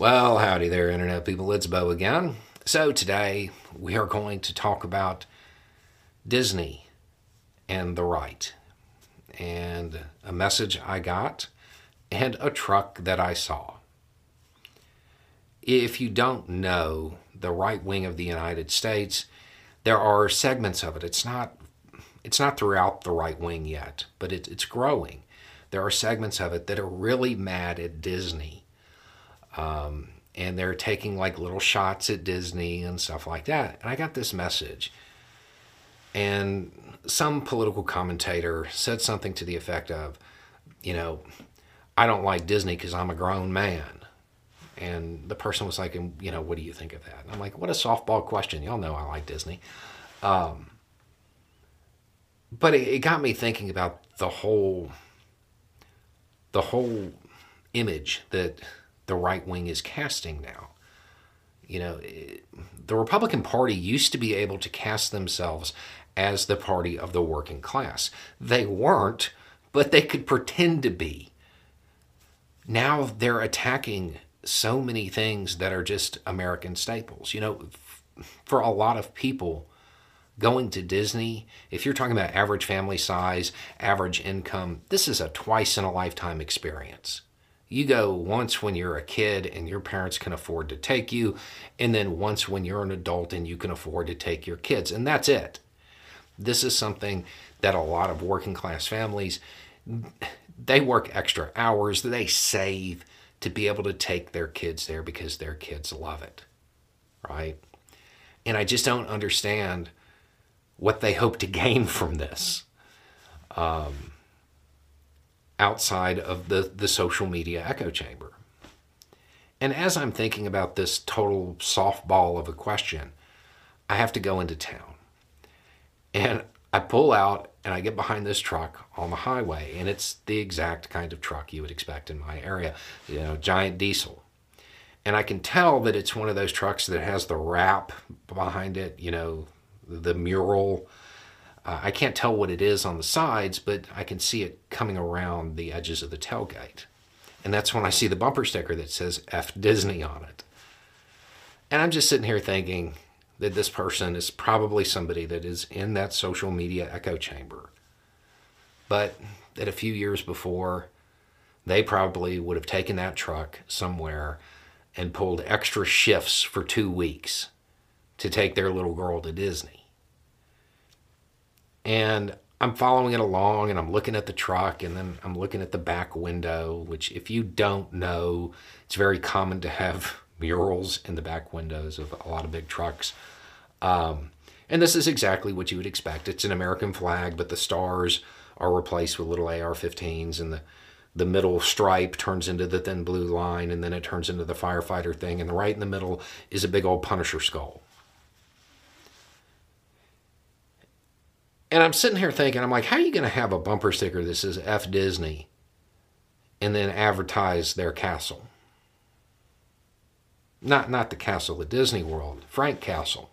Well, howdy there, Internet people. It's Beau again. So, today we are going to talk about Disney and the right, and a message I got, and a truck that I saw. If you don't know the right wing of the United States, there are segments of it. It's not it's not throughout the right wing yet, but it, it's growing. There are segments of it that are really mad at Disney um, and they're taking like little shots at Disney and stuff like that. And I got this message. And some political commentator said something to the effect of, you know, I don't like Disney because I'm a grown man. And the person was like, you know, what do you think of that? And I'm like, what a softball question. Y'all know I like Disney. Um, but it, it got me thinking about the whole, the whole image that the right wing is casting now. You know, the Republican Party used to be able to cast themselves as the party of the working class. They weren't, but they could pretend to be. Now they're attacking so many things that are just American staples. You know, for a lot of people, going to Disney, if you're talking about average family size, average income, this is a twice in a lifetime experience. You go once when you're a kid and your parents can afford to take you, and then once when you're an adult and you can afford to take your kids, and that's it. This is something that a lot of working class families they work extra hours, they save to be able to take their kids there because their kids love it. Right? And I just don't understand what they hope to gain from this. Um, outside of the, the social media echo chamber. And as I'm thinking about this total softball of a question, I have to go into town. And I pull out and I get behind this truck on the highway, and it's the exact kind of truck you would expect in my area, you know, giant diesel. And I can tell that it's one of those trucks that has the wrap behind it, you know, the mural uh, I can't tell what it is on the sides, but I can see it coming around the edges of the tailgate. And that's when I see the bumper sticker that says F Disney on it. And I'm just sitting here thinking that this person is probably somebody that is in that social media echo chamber. But that a few years before, they probably would have taken that truck somewhere and pulled extra shifts for two weeks to take their little girl to Disney and I'm following it along and I'm looking at the truck and then I'm looking at the back window, which, if you don't know, it's very common to have murals in the back windows of a lot of big trucks. Um, and this is exactly what you would expect. It's an American flag, but the stars are replaced with little AR 15s and the the middle stripe turns into the thin blue line and then it turns into the firefighter thing and right in the middle is a big old punisher skull And I'm sitting here thinking, I'm like, how are you going to have a bumper sticker that says F Disney and then advertise their castle? Not, not the castle at Disney World, Frank Castle.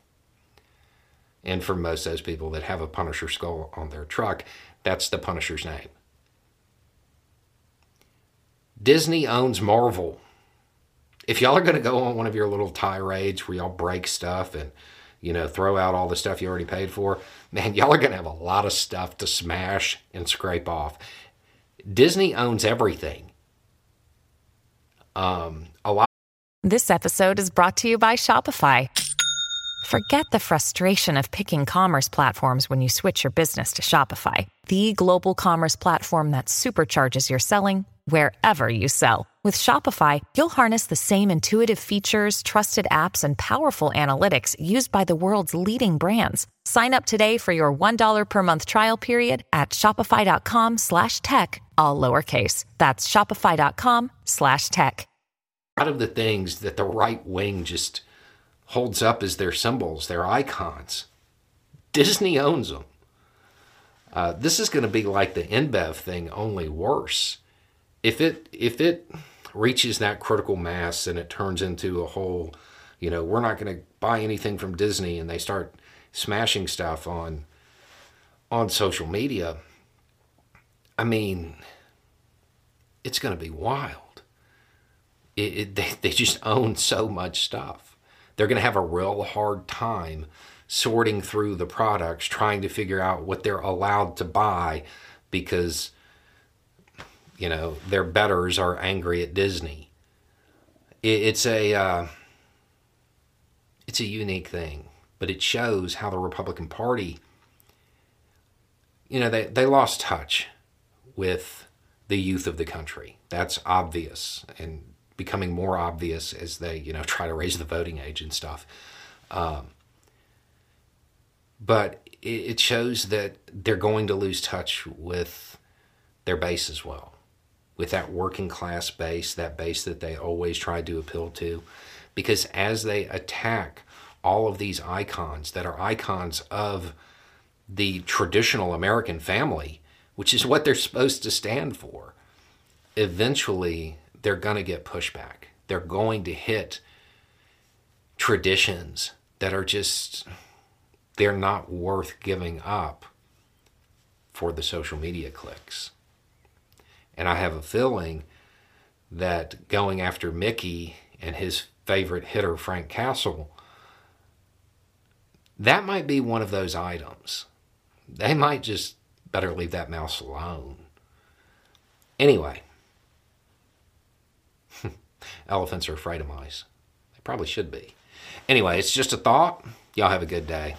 And for most of those people that have a Punisher skull on their truck, that's the Punisher's name. Disney owns Marvel. If y'all are going to go on one of your little tirades where y'all break stuff and you know, throw out all the stuff you already paid for, man, y'all are going to have a lot of stuff to smash and scrape off. Disney owns everything. Um, a lot. This episode is brought to you by Shopify. Forget the frustration of picking commerce platforms when you switch your business to Shopify, the global commerce platform that supercharges your selling wherever you sell. With Shopify, you'll harness the same intuitive features, trusted apps, and powerful analytics used by the world's leading brands. Sign up today for your $1 per month trial period at shopify.com slash tech, all lowercase. That's shopify.com slash tech. A lot of the things that the right wing just holds up as their symbols, their icons, Disney owns them. Uh, this is going to be like the InBev thing, only worse if it if it reaches that critical mass and it turns into a whole, you know, we're not going to buy anything from Disney and they start smashing stuff on on social media, I mean, it's going to be wild. it, it, they, they just own so much stuff. They're going to have a real hard time sorting through the products, trying to figure out what they're allowed to buy because, you know, their betters are angry at Disney. It, it's a. Uh, it's a unique thing, but it shows how the Republican Party, you know, they, they lost touch with the youth of the country. That's obvious and becoming more obvious as they, you know, try to raise the voting age and stuff. Um, but it, it shows that they're going to lose touch with their base as well, with that working class base, that base that they always tried to appeal to because as they attack all of these icons that are icons of the traditional American family, which is what they're supposed to stand for, eventually they're going to get pushback. They're going to hit traditions that are just, they're not worth giving up for the social media clicks. And I have a feeling that going after Mickey and his favorite hitter, Frank Castle, that might be one of those items. They might just better leave that mouse alone. Anyway, elephants are afraid of mice. They probably should be. Anyway, it's just a thought. Y'all have a good day.